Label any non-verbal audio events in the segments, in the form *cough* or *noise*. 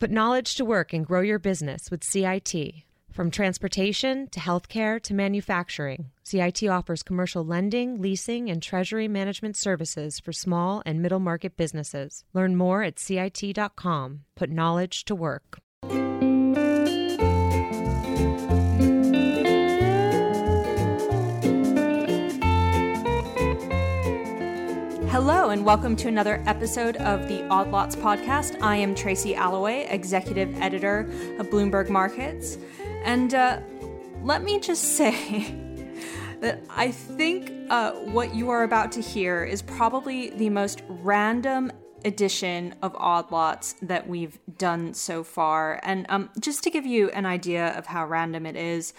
Put knowledge to work and grow your business with CIT. From transportation to healthcare to manufacturing, CIT offers commercial lending, leasing, and treasury management services for small and middle market businesses. Learn more at CIT.com. Put knowledge to work. And welcome to another episode of the Odd Lots podcast. I am Tracy Alloway, executive editor of Bloomberg Markets. And uh, let me just *laughs* say that I think uh, what you are about to hear is probably the most random edition of Odd Lots that we've done so far. And um, just to give you an idea of how random it is,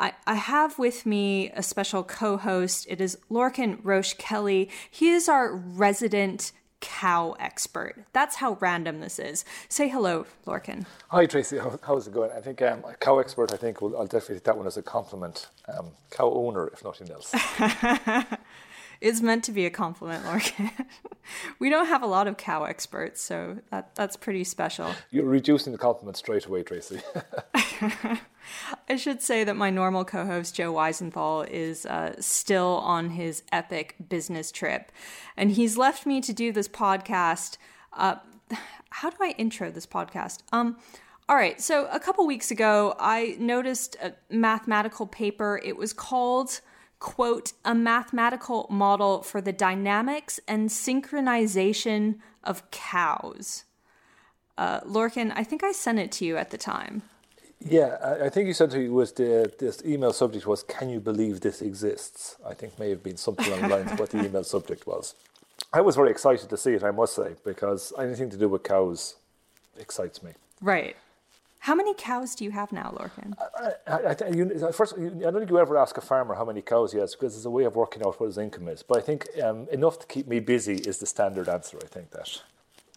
I, I have with me a special co host. It is Lorcan Roche Kelly. He is our resident cow expert. That's how random this is. Say hello, Lorcan. Hi, Tracy. How, how's it going? I think um, a cow expert, I think will, I'll definitely take that one as a compliment. Um, cow owner, if nothing else. *laughs* it's meant to be a compliment, Lorcan. *laughs* we don't have a lot of cow experts, so that, that's pretty special. You're reducing the compliment straight away, Tracy. *laughs* I should say that my normal co host, Joe Weisenthal, is uh, still on his epic business trip. And he's left me to do this podcast. Uh, *sighs* how do I intro this podcast? Um, all right, so a couple weeks ago, I noticed a mathematical paper. It was called, quote, a mathematical model for the dynamics and synchronization of cows. Uh, Lorcan, I think I sent it to you at the time. Yeah, I think you said to me was the this email subject was "Can you believe this exists?" I think may have been something along the lines of what the *laughs* email subject was. I was very excited to see it, I must say, because anything to do with cows excites me. Right. How many cows do you have now, Lorcan? I, I, I, you, first, I don't think you ever ask a farmer how many cows he has because it's a way of working out what his income is. But I think um, enough to keep me busy is the standard answer. I think that.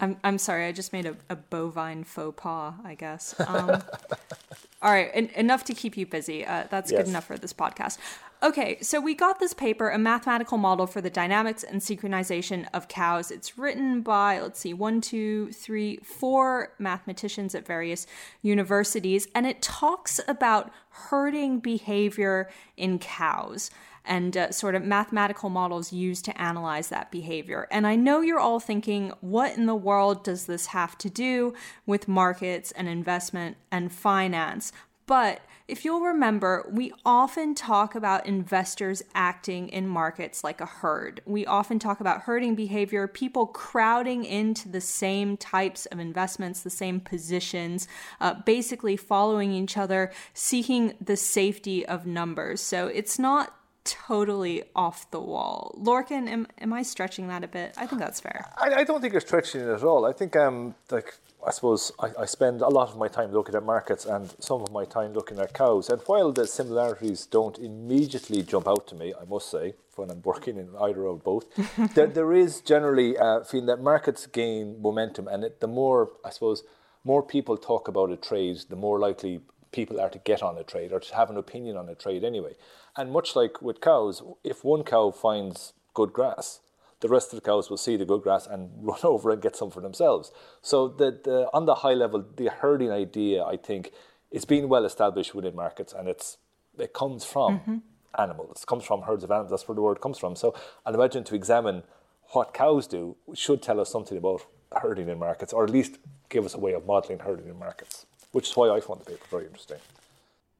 I'm I'm sorry. I just made a, a bovine faux pas. I guess. Um, *laughs* all right, en- enough to keep you busy. Uh, that's yes. good enough for this podcast. Okay, so we got this paper, a mathematical model for the dynamics and synchronization of cows. It's written by let's see, one, two, three, four mathematicians at various universities, and it talks about herding behavior in cows and uh, sort of mathematical models used to analyze that behavior. And I know you're all thinking, what in the world does this have to do with markets and investment and finance? But if you'll remember, we often talk about investors acting in markets like a herd. We often talk about herding behavior, people crowding into the same types of investments, the same positions, uh, basically following each other, seeking the safety of numbers. So it's not totally off the wall. Lorcan, am, am I stretching that a bit? I think that's fair. I, I don't think you're stretching it at all. I think, um, like, I suppose I, I, spend a lot of my time looking at markets and some of my time looking at cows. And while the similarities don't immediately jump out to me, I must say, when I'm working in either or both, *laughs* there, there is generally a feeling that markets gain momentum. And it, the more, I suppose, more people talk about a trade, the more likely people are to get on a trade or to have an opinion on a trade anyway. And much like with cows, if one cow finds good grass, the rest of the cows will see the good grass and *laughs* run over and get some for themselves. So the, the on the high level, the herding idea, I think, is being well established within markets, and it's it comes from mm-hmm. animals. It comes from herds of animals. That's where the word comes from. So I'd imagine to examine what cows do should tell us something about herding in markets, or at least give us a way of modelling herding in markets, which is why I found the paper very interesting.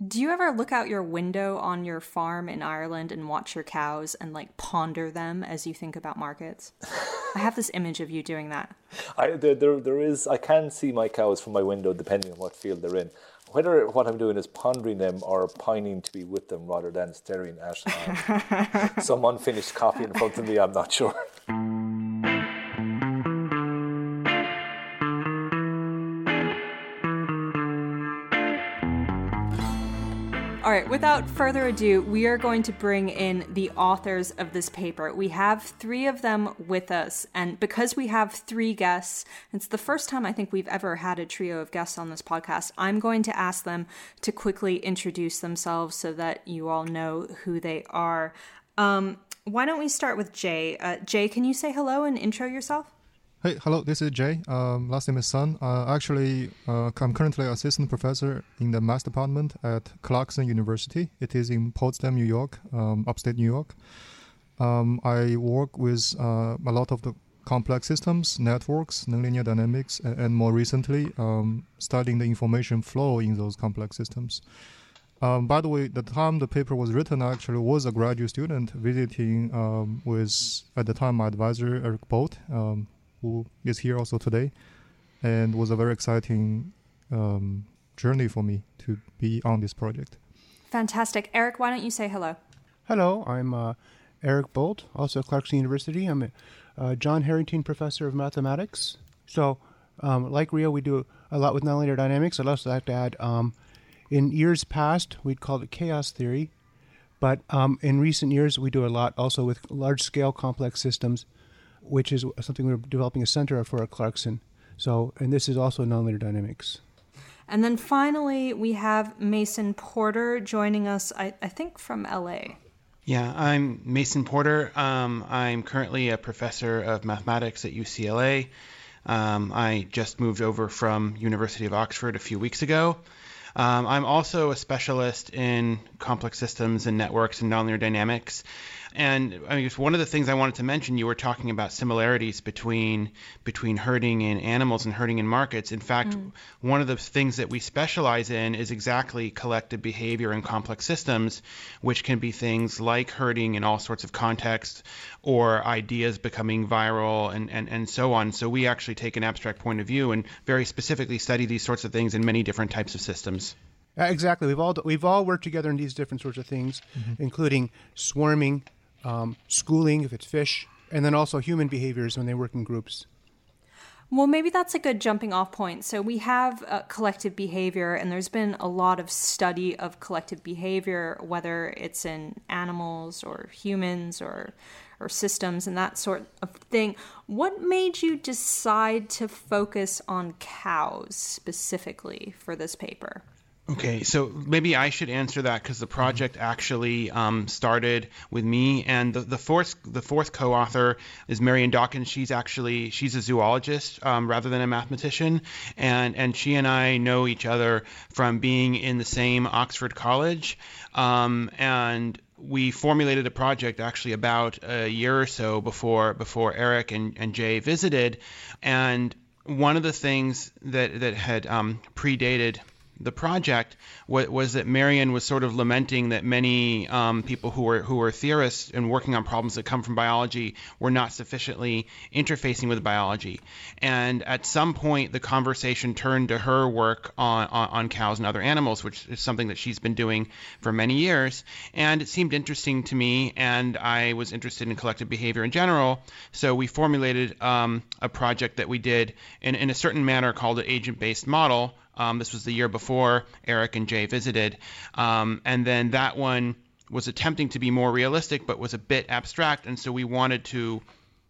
Do you ever look out your window on your farm in Ireland and watch your cows and like ponder them as you think about markets? I have this image of you doing that. *laughs* I, there, there, there is. I can see my cows from my window depending on what field they're in. Whether what I'm doing is pondering them or pining to be with them rather than staring at um, *laughs* some unfinished copy in front of me, I'm not sure. *laughs* right, without further ado, we are going to bring in the authors of this paper. We have three of them with us, and because we have three guests, it's the first time I think we've ever had a trio of guests on this podcast. I'm going to ask them to quickly introduce themselves so that you all know who they are. Um, why don't we start with Jie? Uh, Jie, can you say hello and intro yourself? Hey, hello, this is Jie. Um, last name is Sun. Uh, actually, uh, I'm currently assistant professor in the math department at Clarkson University. It is in Potsdam, New York, um, upstate New York. Um, I work with uh, a lot of the complex systems, networks, nonlinear dynamics, and, and more recently, um, studying the information flow in those complex systems. Um, by the way, the time the paper was written, I actually was a graduate student visiting um, with, at the time, my advisor, Erik Bollt, who is here also today, and was a very exciting um, journey for me to be on this project. Fantastic. Erik, why don't you say hello? Hello, I'm uh, Erik Bollt, also at Clarkson University. I'm a uh, John Harrington Professor of Mathematics. So, um, like Rio, we do a lot with nonlinear dynamics. I'd also like to add, um, in years past, we'd called it chaos theory, but um, in recent years, we do a lot also with large-scale complex systems, which is something we're developing a center for at Clarkson. So, and this is also nonlinear dynamics. And then finally, we have Mason Porter joining us, I, I think, from LA. Yeah, I'm Mason Porter. Um, I'm currently a professor of mathematics at UCLA. Um, I just moved over from University of Oxford a few weeks ago. Um, I'm also a specialist in complex systems and networks and nonlinear dynamics. And I guess one of the things I wanted to mention, you were talking about similarities between between herding in animals and herding in markets. In fact, mm. one of the things that we specialize in is exactly collective behavior and complex systems, which can be things like herding in all sorts of contexts or ideas becoming viral and, and, and so on. So we actually take an abstract point of view and very specifically study these sorts of things in many different types of systems. Exactly. We've all we've all worked together in these different sorts of things, mm-hmm. including swarming, um, schooling if it's fish, and then also human behaviors when they work in groups. Well, maybe that's a good jumping off point. So we have uh, collective behavior, and there's been a lot of study of collective behavior, whether it's in animals or humans or or systems and that sort of thing. What made you decide to focus on cows specifically for this paper? Okay, so maybe I should answer that because the project actually um, started with me, and the, the fourth the fourth co-author is Marian Dawkins. She's actually she's a zoologist um, rather than a mathematician, and and she and I know each other from being in the same Oxford College, um, and we formulated a project actually about a year or so before before Erik and, and Jie visited, and one of the things that that had um, predated the project was, was, that Marian was sort of lamenting that many um, people who were who were theorists and working on problems that come from biology were not sufficiently interfacing with biology. And at some point, the conversation turned to her work on, on, on cows and other animals, which is something that she's been doing for many years. And it seemed interesting to me, and I was interested in collective behavior in general. So we formulated um, a project that we did in, in a certain manner called an agent-based model um, this was the year before Erik and Jie visited. Um, and then that one was attempting to be more realistic, but was a bit abstract. And so we wanted to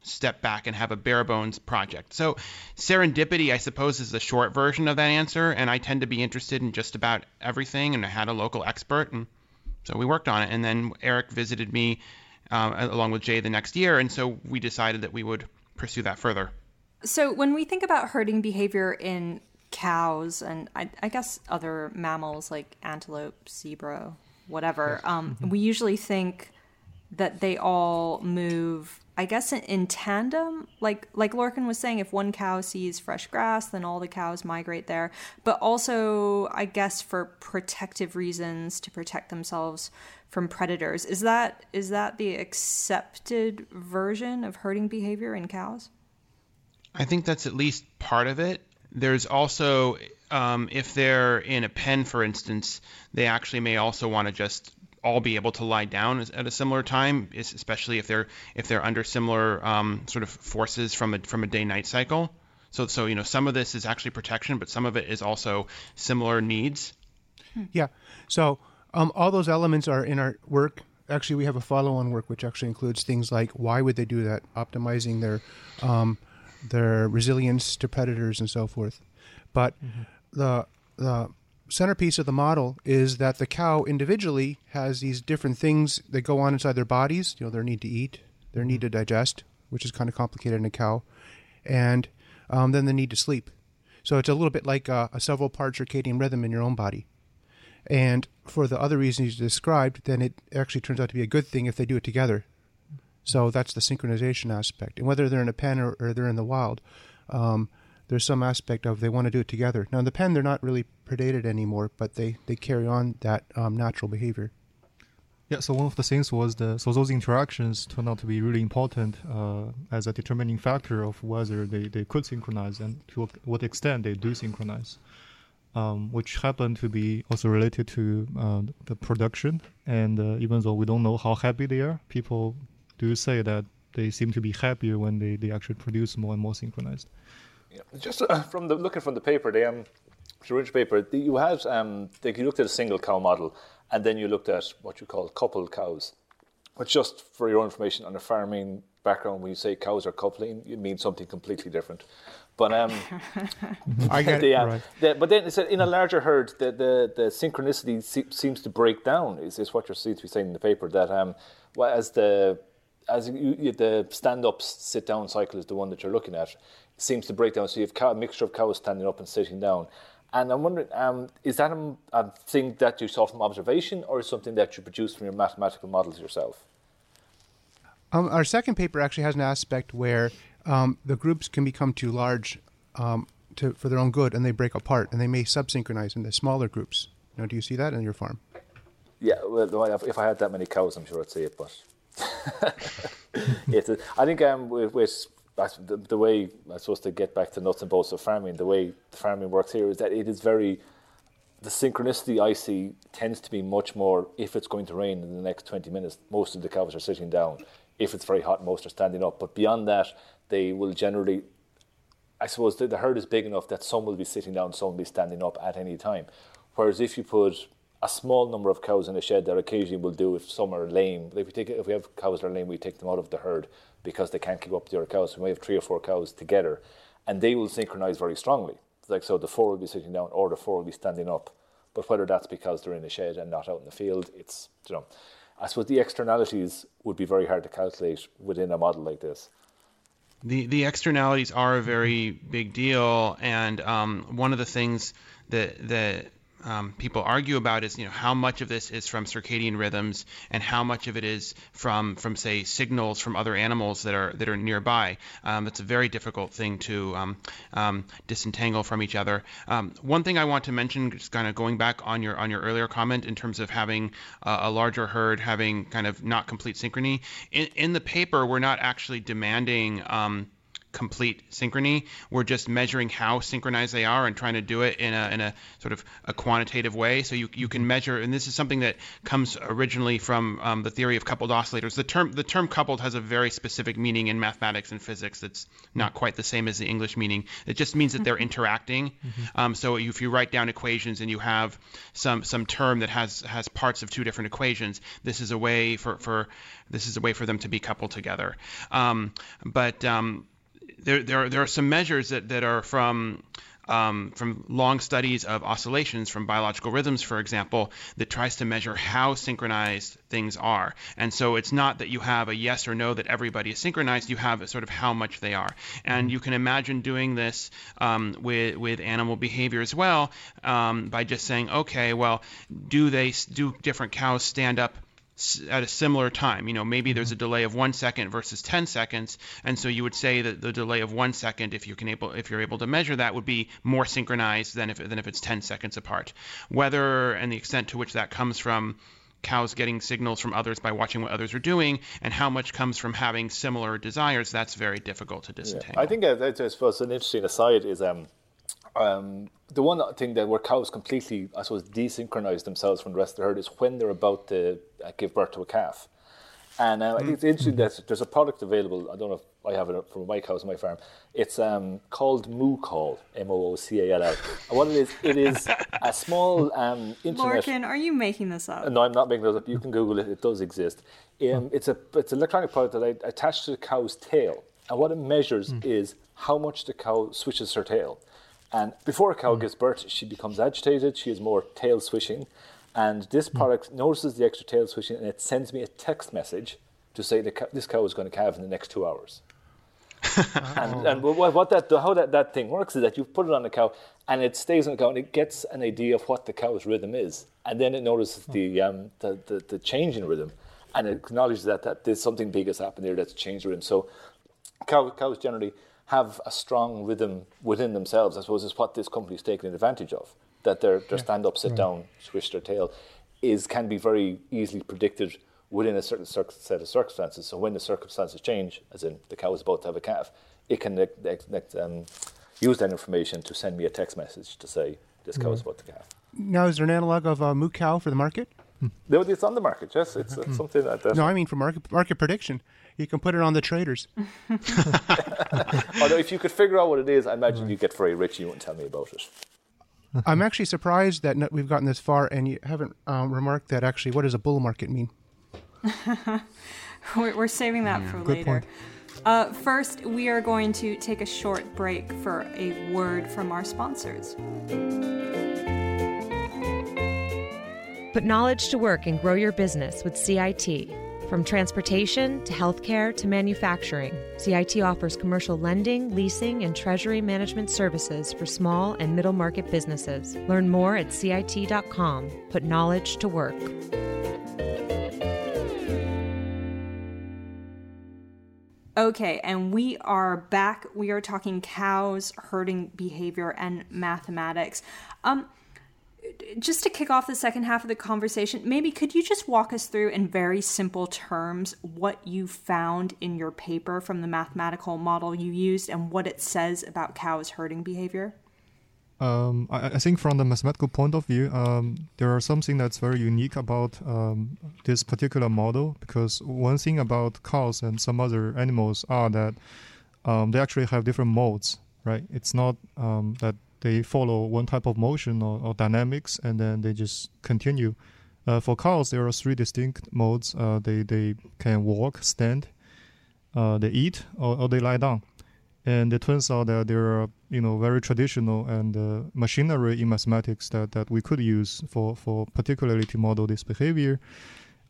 step back and have a bare bones project. So serendipity, I suppose, is the short version of that answer. And I tend to be interested in just about everything. And I had a local expert. And so we worked on it. And then Erik visited me uh, along with Jie the next year. And so we decided that we would pursue that further. So when we think about herding behavior in cows and I, I, guess other mammals like antelope, zebra, whatever. Um, mm-hmm. We usually think that they all move, I guess, in, in, tandem. Like like Lorcan was saying, if one cow sees fresh grass, then all the cows migrate there. But also, I guess, for protective reasons to protect themselves from predators. Is that is that the accepted version of herding behavior in cows? I think that's at least part of it. There's also, um, if they're in a pen, for instance, they actually may also want to just all be able to lie down at a similar time, especially if they're if they're under similar um, sort of forces from a from a day-night cycle. So so you know some of this is actually protection, but some of it is also similar needs. Yeah. So um, all those elements are in our work. Actually, we have a follow-on work which actually includes things like why would they do that, optimizing their um, their resilience to predators and so forth. But mm-hmm. the the centerpiece of the model is that the cow individually has these different things that go on inside their bodies. You know, their need to eat, their need to digest, which is kind of complicated in a cow, and um, then the need to sleep. So it's a little bit like a, a several part circadian rhythm in your own body. And for the other reasons you described, then it actually turns out to be a good thing if they do it together. So that's the synchronization aspect. And whether they're in a pen or, or they're in the wild, um, there's some aspect of they want to do it together. Now, in the pen, they're not really predated anymore, but they, they carry on that um, natural behavior. Yeah, so one of the things was the so those interactions turned out to be really important uh, as a determining factor of whether they, they could synchronize and to what extent they do synchronize, um, which happened to be also related to uh, the production. And uh, even though we don't know how happy they are, people do you say that they seem to be happier when they, they actually produce more and more synchronized. Yeah, just uh, from the looking from the paper, the um, the original paper, you had um, they, you looked at a single cow model, and then you looked at what you call coupled cows. Which, just for your information, on a farming background, when you say cows are coupling, it means something completely different. But um, *laughs* I get *laughs* the, uh, right. the, but then in a larger herd, the the, the synchronicity se- seems to break down. Is, is what you're seems to be saying in the paper that um, well, as the as you, the stand-up sit-down cycle is the one that you're looking at, seems to break down. So you have cow, a mixture of cows standing up and sitting down. And I'm wondering, um, is that a, a, thing that you saw from observation or is something that you produced from your mathematical models yourself? Um, our second paper actually has an aspect where um, the groups can become too large um, to, for their own good and they break apart and they may subsynchronize into smaller groups. Now, do you see that in your farm? Yeah, well, if I had that many cows, I'm sure I'd see it, but *laughs* I think um, with, with the, the, way I'm supposed to get back to nuts and bolts of farming, the way farming works here is that it is very the synchronicity I see tends to be much more if it's going to rain in the next 20 minutes, most of the cows are sitting down. If it's very hot, most are standing up. But beyond that, they will generally, I suppose the, the herd is big enough that some will be sitting down, some will be standing up at any time. Whereas if you put a small number of cows in a shed that occasionally will do if some are lame. If we take if we have cows that are lame, we take them out of the herd because they can't keep up the other cows. We have three or four cows together, and they will synchronize very strongly. Like so, the four will be sitting down, or the four will be standing up. But whether that's because they're in a shed and not out in the field, it's you know, I suppose the externalities would be very hard to calculate within a model like this. The the externalities are a very big deal, and um, one of the things that that um, people argue about is you know how much of this is from circadian rhythms and how much of it is from from say signals from other animals that are that are nearby. Um, it's a very difficult thing to um, um disentangle from each other. Um, one thing I want to mention, just kind of going back on your on your earlier comment in terms of having uh, a larger herd having kind of not complete synchrony. In, in the paper, we're not actually demanding um, complete synchrony. We're just measuring how synchronized they are and trying to do it in a, in a sort of a quantitative way. So you, you can measure, and this is something that comes originally from um, the theory of coupled oscillators. The term the term coupled has a very specific meaning in mathematics and physics that's not quite the same as the English meaning. It just means that they're interacting. Mm-hmm. Um, so if you write down equations and you have some some term that has has parts of two different equations, this is a way for for this is a way for them to be coupled together. Um, but um, there, there, are, there are some measures that, that are from um, from long studies of oscillations from biological rhythms, for example, that tries to measure how synchronized things are. And so it's not that you have a yes or no that everybody is synchronized, you have sort of how much they are. And you can imagine doing this um, with, with animal behavior as well um, by just saying, okay, well, do they do different cows stand up at a similar time. You know, maybe there's a delay of one second versus 10 seconds, and so you would say that the delay of one second, if you can able, if you're able to measure that, would be more synchronized than if than if it's 10 seconds apart. Whether and the extent to which that comes from cows getting signals from others by watching what others are doing, and how much comes from having similar desires, that's very difficult to disentangle. Yeah. I think I suppose an interesting aside is um, um, the one thing that where cows completely, I suppose, desynchronize themselves from the rest of the herd is when they're about to uh, give birth to a calf. And uh, I think it's interesting that there's a product available. I don't know if I have it from my cows on my farm. It's um, called Moocall, M O O C A L L. And what it is, it is a small um, *laughs* internet. Lorcan, are you making this up? No, I'm not making this up. You can Google it. It does exist. Um, it's a it's an electronic product that I attach to the cow's tail, and what it measures mm. is how much the cow switches her tail. And before a cow mm. gives birth, she becomes agitated, she has more tail swishing. And this hmm. product notices the extra tail swishing and it sends me a text message to say that this cow is going to calve in the next two hours. *laughs* and, and what that how that, that thing works is that you put it on the cow and it stays on the cow and it gets an idea of what the cow's rhythm is, and then it notices the um, the, the, the change in rhythm, and it acknowledges that, that there's something big has happened there that's changed rhythm. So cow, cows generally have a strong rhythm within themselves. I suppose is what this company is taking advantage of. That their their stand up, sit down, swish their tail, is can be very easily predicted within a certain set of circumstances. So when the circumstances change, as in the cow is about to have a calf, it can um, use that information to send me a text message to say this cow is about to calf. Now, is there an analog of uh, Moocall for the market? No, it's on the market. Yes, it's, it's something that. that no, I mean for market market prediction. You can put it on the traders. *laughs* *laughs* Although, if you could figure out what it is, I imagine you'd get very rich. You wouldn't tell me about it. *laughs* I'm actually surprised that we've gotten this far, and you haven't um, remarked that actually. What does a bull market mean? we're, we're, saving that yeah, for later. Uh, first, we are going to take a short break for a word from our sponsors. Put knowledge to work and grow your business with CIT. From transportation to healthcare to manufacturing, CIT offers commercial lending, leasing, and treasury management services for small and middle market businesses. Learn more at CIT.com. Put knowledge to work. Okay, and we are back. We are talking cows, herding behavior, and mathematics. Um, just to kick off the second half of the conversation, maybe could you just walk us through in very simple terms what you found in your paper from the mathematical model you used and what it says about cows' herding behavior? Um, I, I, think from the mathematical point of view, um, there are something that's very unique about um, this particular model because one thing about cows and some other animals are that um, they actually have different modes, right? It's not um, that they follow one type of motion or, or dynamics and then they just continue. Uh, for cows, there are three distinct modes. Uh, they they can walk, stand, uh, they eat, or, or they lie down and it turns out that there are you know very traditional and uh, machinery in mathematics that, that we could use for, for particularly to model this behavior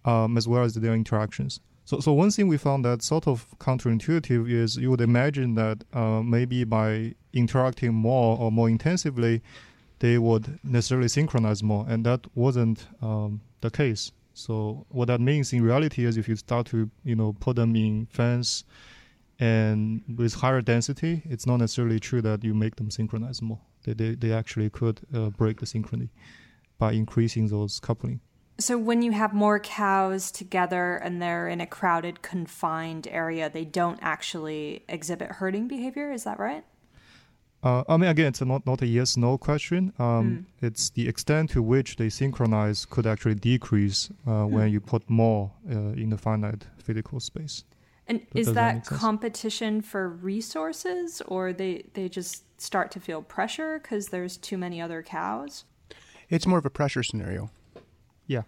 um, as well as their interactions so, so one thing we found that sort of counterintuitive is you would imagine that uh, maybe by interacting more or more intensively they would necessarily synchronize more and that wasn't um, the case so what that means in reality is if you start to you know put them in fans and with higher density, it's not necessarily true that you make them synchronize more. They, they, they actually could uh, break the synchrony by increasing those coupling. So when you have more cows together and they're in a crowded, confined area, they don't actually exhibit herding behavior. Is that right? Uh, I mean, again, it's not, not a yes no question. Um, mm. It's the extent to which they synchronize could actually decrease uh, mm. when you put more uh, in the finite physical space. And is that, that competition for resources, or they they just start to feel pressure because there's too many other cows? It's more of a pressure scenario. Yeah.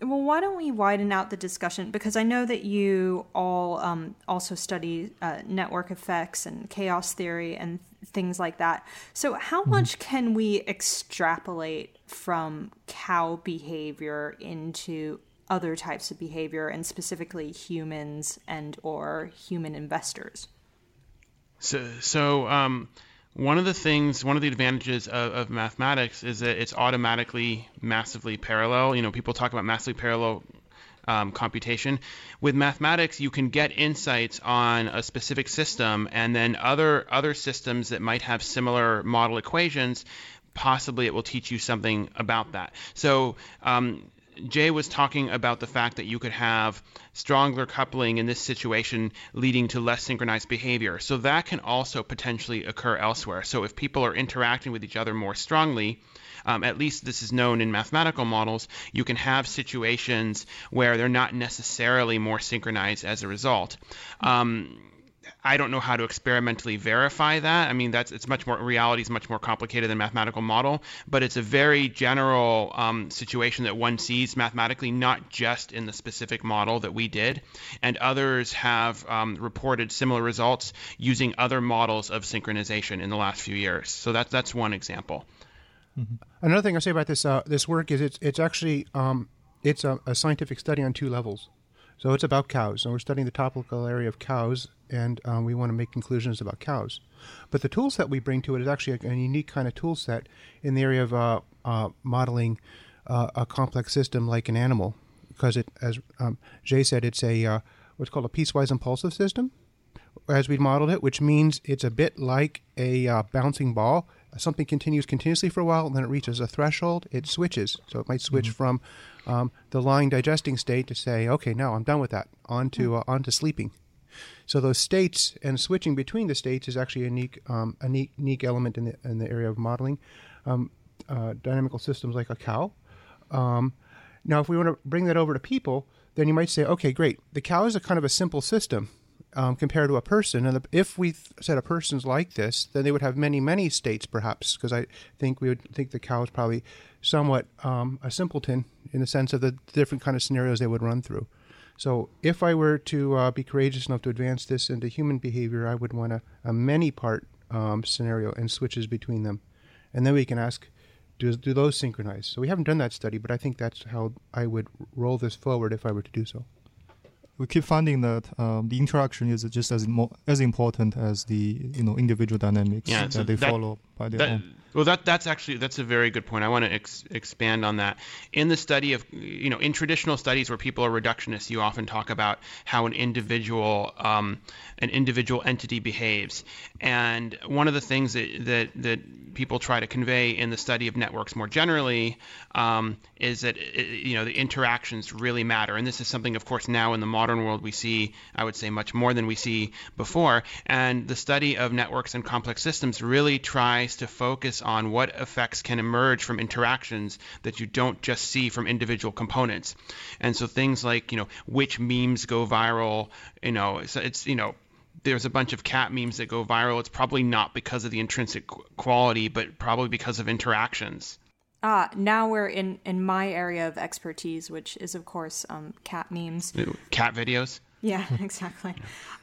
Well, why don't we widen out the discussion? Because I know that you all um, also study uh, network effects and chaos theory and things like that. So, how mm-hmm. much can we extrapolate from cow behavior into other types of behavior and specifically humans and or human investors so so um, one of the things one of the advantages of, of, mathematics is that it's automatically massively parallel. You know people talk about massively parallel um, computation. With mathematics you can get insights on a specific system and then other other systems that might have similar model equations possibly it will teach you something about that. So um, Jie was talking about the fact that you could have stronger coupling in this situation leading to less synchronized behavior. So that can also potentially occur elsewhere. So if people are interacting with each other more strongly, um, at least this is known in mathematical models, you can have situations where they're not necessarily more synchronized as a result. Um, I don't know how to experimentally verify that. I mean, that's it's much more reality is much more complicated than mathematical model, but it's a very general um, situation that one sees mathematically, not just in the specific model that we did, and others have um, reported similar results using other models of synchronization in the last few years. So that's that's one example. Mm-hmm. Another thing I say about this uh, this work is it's it's actually um, it's a, a scientific study on two levels. So it's about cows, and we're studying the topical area of cows, and um, we want to make conclusions about cows. But the tools that we bring to it is actually a, a unique kind of tool set in the area of uh, uh, modeling uh, a complex system like an animal, because it, as um, Jie said, it's a uh, what's called a piecewise impulsive system, as we modeled it, which means it's a bit like a uh, bouncing ball. Something continues continuously for a while, and then it reaches a threshold, it switches. So it might switch mm-hmm. from um, the lying digesting state to say, okay, now I'm done with that, on to, hmm. uh, on to sleeping. So those states and switching between the states is actually a unique, um, a unique, unique element in the, in the area of modeling um, uh, dynamical systems like a cow. Um, now, if we want to bring that over to people, then you might say, okay, great. The cow is a kind of a simple system um, compared to a person. And if we said a person's like this, then they would have many, many states, perhaps, because I think we would think the cow is probably somewhat um, a simpleton in the sense of the different kind of scenarios they would run through. So, if I were to uh, be courageous enough to advance this into human behavior, I would want a, a many part um, scenario and switches between them. And then we can ask, do, do those synchronize? So, we haven't done that study, but I think that's how I would roll this forward if I were to do so we keep finding that um, the interaction is just as mo- as important as the you know individual dynamics yeah, that they that, follow by their that. Well, that that's actually that's a very good point. I want to ex- expand on that. In the study of you know in traditional studies where people are reductionists, you often talk about how an individual um, an individual entity behaves, and one of the things that that, that people try to convey in the study of networks more generally um, is that it, you know the interactions really matter, and this is something, of course, now in the modern world we see I would say much more than we see before, and the study of networks and complex systems really tries to focus on what effects can emerge from interactions that you don't just see from individual components. And so things like, you know, which memes go viral, you know, it's, it's you know, there's a bunch of cat memes that go viral. It's probably not because of the intrinsic quality, but probably because of interactions. Ah, now we're in in my area of expertise, which is of course um, cat memes, cat videos. Yeah, *laughs* exactly.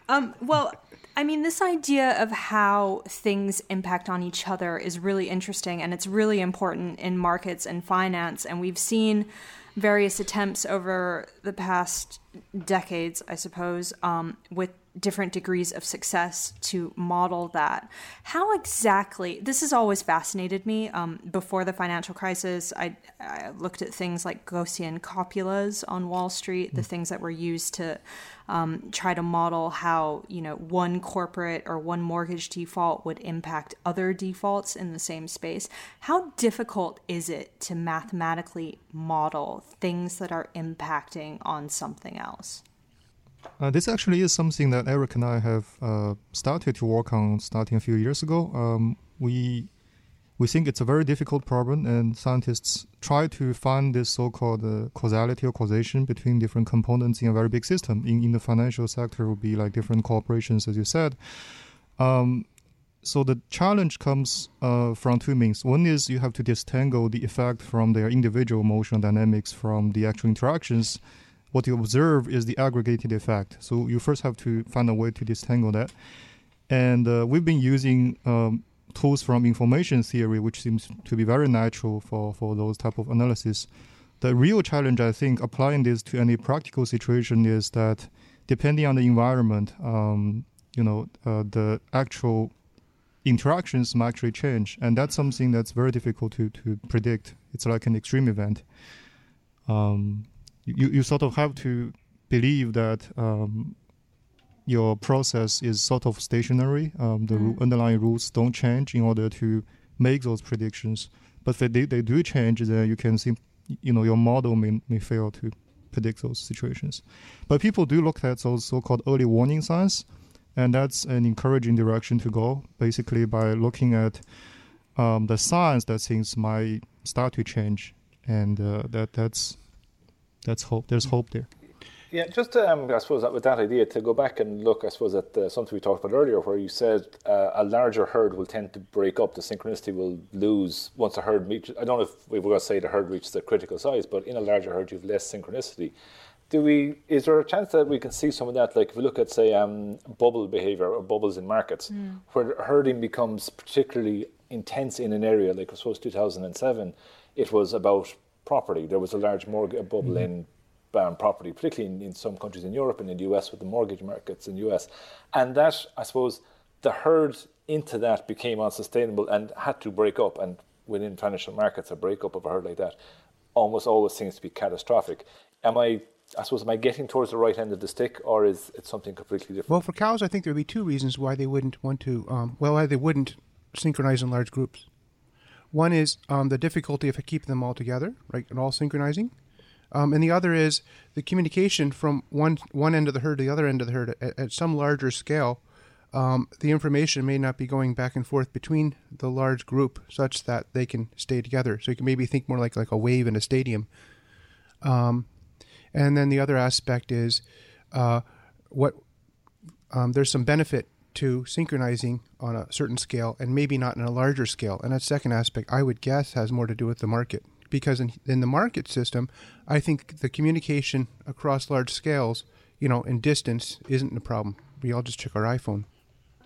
um, well, I mean, this idea of how things impact on each other is really interesting, and it's really important in markets and finance. And we've seen various attempts over the past decades, I suppose, um, with different degrees of success to model that. How exactly, this has always fascinated me. Um, before the financial crisis, I, I, looked at things like Gaussian copulas on Wall Street, the mm. things that were used to um, try to model how, you know, one corporate or one mortgage default would impact other defaults in the same space. How difficult is it to mathematically model things that are impacting on something else? Uh, this actually is something that Erik and I have uh, started to work on starting a few years ago. Um, we we think it's a very difficult problem, and scientists try to find this so-called uh, causality or causation between different components in a very big system. In in the financial sector, would be like different corporations, as you said. Um, so the challenge comes uh, from two means. One is you have to disentangle the effect from their individual motion dynamics from the actual interactions what you observe is the aggregated effect. So you first have to find a way to disentangle that. And uh, we've been using um, tools from information theory, which seems to be very natural for, for those type of analysis. The real challenge, I think, applying this to any practical situation is that depending on the environment, um, you know, uh, the actual interactions might actually change, and that's something that's very difficult to, to predict. It's like an extreme event. Um, you, you sort of have to believe that um, your process is sort of stationary. Um, the mm. underlying rules don't change in order to make those predictions. But if they, they do change, then you can see, you know, your model may, may fail to predict those situations. But people do look at those so-called early warning signs, and that's an encouraging direction to go. Basically, by looking at um, the signs that things might start to change, and uh, that that's that's hope. There's hope there. Yeah, just um, I suppose that with that idea to go back and look, I suppose at the, something we talked about earlier, where you said uh, a larger herd will tend to break up. The synchronicity will lose once a herd reaches. I don't know if we were going to say the herd reaches the critical size, but in a larger herd, you have less synchronicity. Do we? Is there a chance that we can see some of that? Like if we look at say um, bubble behavior or bubbles in markets, mm. where herding becomes particularly intense in an area, like I suppose 2007, it was about property. There was a large mortgage bubble mm-hmm. in um, property, particularly in, in some countries in Europe and in the US with the mortgage markets in the US. And that, I suppose, the herd into that became unsustainable and had to break up. And within financial markets, a breakup of a herd like that almost always seems to be catastrophic. Am I I suppose, am I getting towards the right end of the stick, or is it something completely different? Well, for cows, I think there would be two reasons why they wouldn't want to. Um, well, why they wouldn't synchronize in large groups. One is um, the difficulty of keeping them all together, right, and all synchronizing. Um, and the other is the communication from one one end of the herd to the other end of the herd at, at some larger scale. Um, the information may not be going back and forth between the large group such that they can stay together. So you can maybe think more like like a wave in a stadium. Um, and then the other aspect is uh, what um, there's some benefit to synchronizing on a certain scale and maybe not in a larger scale. And that second aspect, I would guess, has more to do with the market. Because in, in the market system, I think the communication across large scales, you know, in distance isn't a problem. We all just check our iPhone.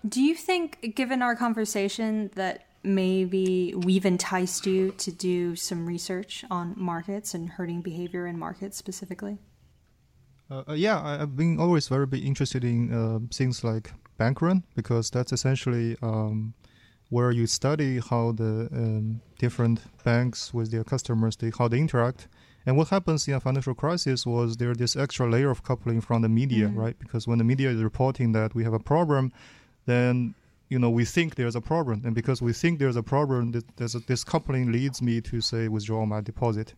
Do you think, given our conversation, that maybe we've enticed you to do some research on markets and herding behavior in markets specifically? Uh, uh, yeah, I, have been always very big interested in uh, things like bank run because that's essentially um, where you study how the um, different banks with their customers they how they interact. And what happens in a financial crisis was there this extra layer of coupling from the media, mm-hmm. right? Because when the media is reporting that we have a problem, then you know we think there's a problem, and because we think there's a problem, there's a, this coupling leads me to say withdraw my deposit.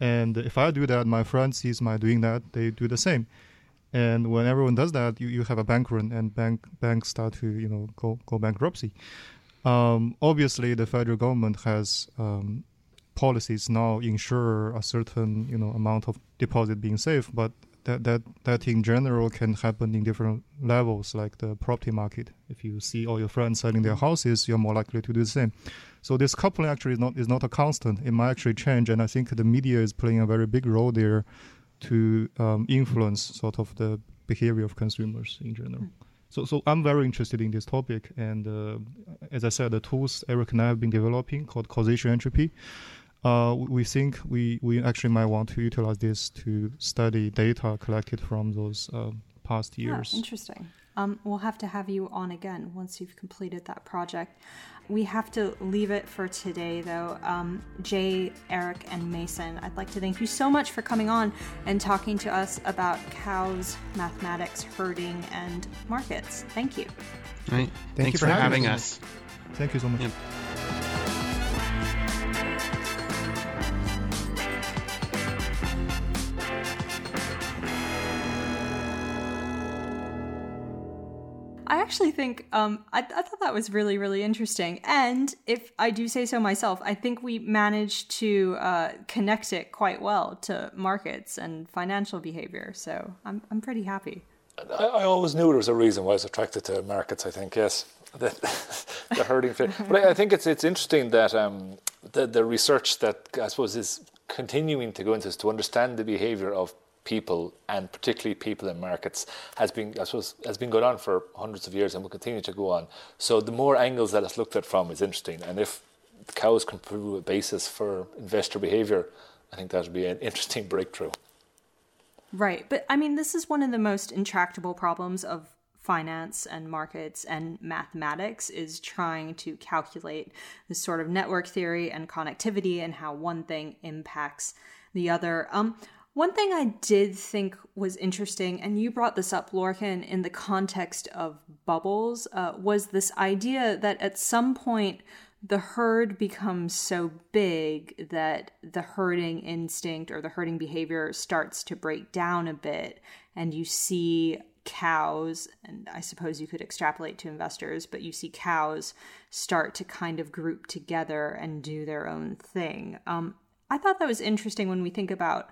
And if I do that, my friend sees my doing that, they do the same. And when everyone does that, you, you have a bank run, and bank banks start to you know go go bankruptcy. Um, obviously, the federal government has um, policies now ensure a certain you know amount of deposit being safe, but that that that in general can happen in different levels, like the property market. If you see all your friends selling their houses, you're more likely to do the same. So this coupling actually is not is not a constant. It might actually change, and I think the media is playing a very big role there to um, influence sort of the behavior of consumers in general. Mm. So, so I'm very interested in this topic, and uh, as I said, the tools Erik and I have been developing called causation entropy uh, we think we, we actually might want to utilize this to study data collected from those uh, past years. Yeah, interesting. Um, we'll have to have you on again once you've completed that project. We have to leave it for today, though. Um, Jie, Erik, and Mason, I'd like to thank you so much for coming on and talking to us about cows, mathematics, herding, and markets. Thank you. All right. Thank Thanks you for, for having us. us. Thank you so much. Actually think um, I, I, thought that was really, really interesting. And if I do say so myself, I think we managed to uh, connect it quite well to markets and financial behavior. So I'm, I'm pretty happy. I, I always knew there was a reason why I was attracted to markets. I think yes, *laughs* the, the herding fit. But I, I, think it's it's interesting that um, the the research that I suppose is continuing to go into is to understand the behavior of people and particularly people in markets has been I suppose has been going on for hundreds of years and will continue to go on. So the more angles that it's looked at from is interesting. And if cows can prove a basis for investor behavior, I think that would be an *laughs* interesting breakthrough. Right. But I mean this is one of the most intractable problems of finance and markets and mathematics is trying to calculate this sort of network theory and connectivity and how one thing impacts the other. Um, one thing I did think was interesting, and you brought this up, Lorcan, in the context of bubbles, uh, was this idea that at some point the herd becomes so big that the herding instinct or the herding behavior starts to break down a bit, and you see cows, and I suppose you could extrapolate to investors, but you see cows start to kind of group together and do their own thing. Um, I thought that was interesting when we think about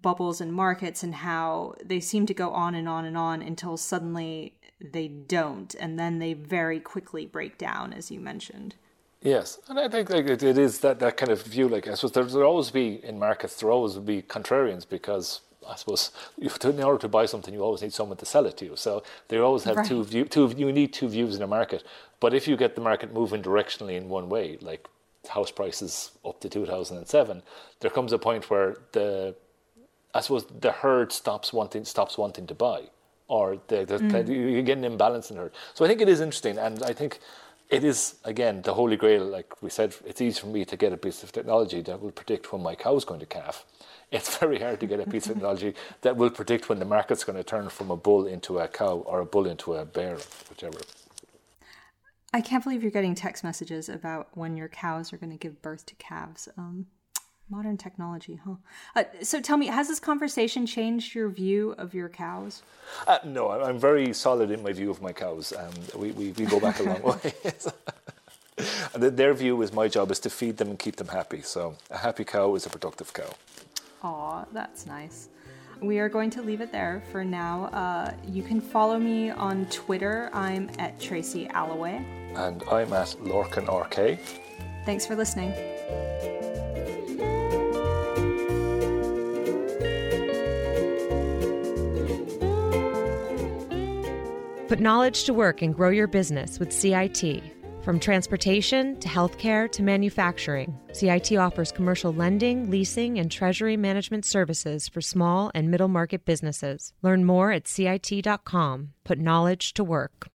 bubbles and markets and how they seem to go on and on and on until suddenly they don't and then they very quickly break down as you mentioned yes and i think like it, it is that, that kind of view like i suppose there, will always be in markets there always will be contrarians because I suppose *laughs* in order to buy something, you always need someone to sell it to you. So they always have right. two view, two. You need two views in a market. But if you get the market moving directionally in one way, like house prices up to 2007, there comes a point where the I suppose the herd stops wanting stops wanting to buy, or the, the, mm. you get an imbalance in the herd. So I think it is interesting, and I think it is again the holy grail. Like we said, it's easy for me to get a piece of technology that will predict when my cow is going to calf. *laughs* It's very hard to get a piece of technology *laughs* that will predict when the market's going to turn from a bull into a cow or a bull into a bear, whichever. I can't believe you're getting text messages about when your cows are going to give birth to calves. Um, modern technology, huh? Uh, so tell me, has this conversation changed your view of your cows? Uh, no, I'm very solid in my view of my cows. Um, we, we, we go back a long way. *laughs* their view is my job is to feed them and keep them happy. So a happy cow is a productive cow. Aw, that's nice we are going to leave it there for now. Uh, you can follow me on Twitter. I'm at Tracy Alloway. And I'm at Lorcan RK. Thanks for listening. Put knowledge to work and grow your business with CIT. From transportation to healthcare to manufacturing, CIT offers commercial lending, leasing, and treasury management services for small and middle market businesses. Learn more at CIT.com. Put knowledge to work.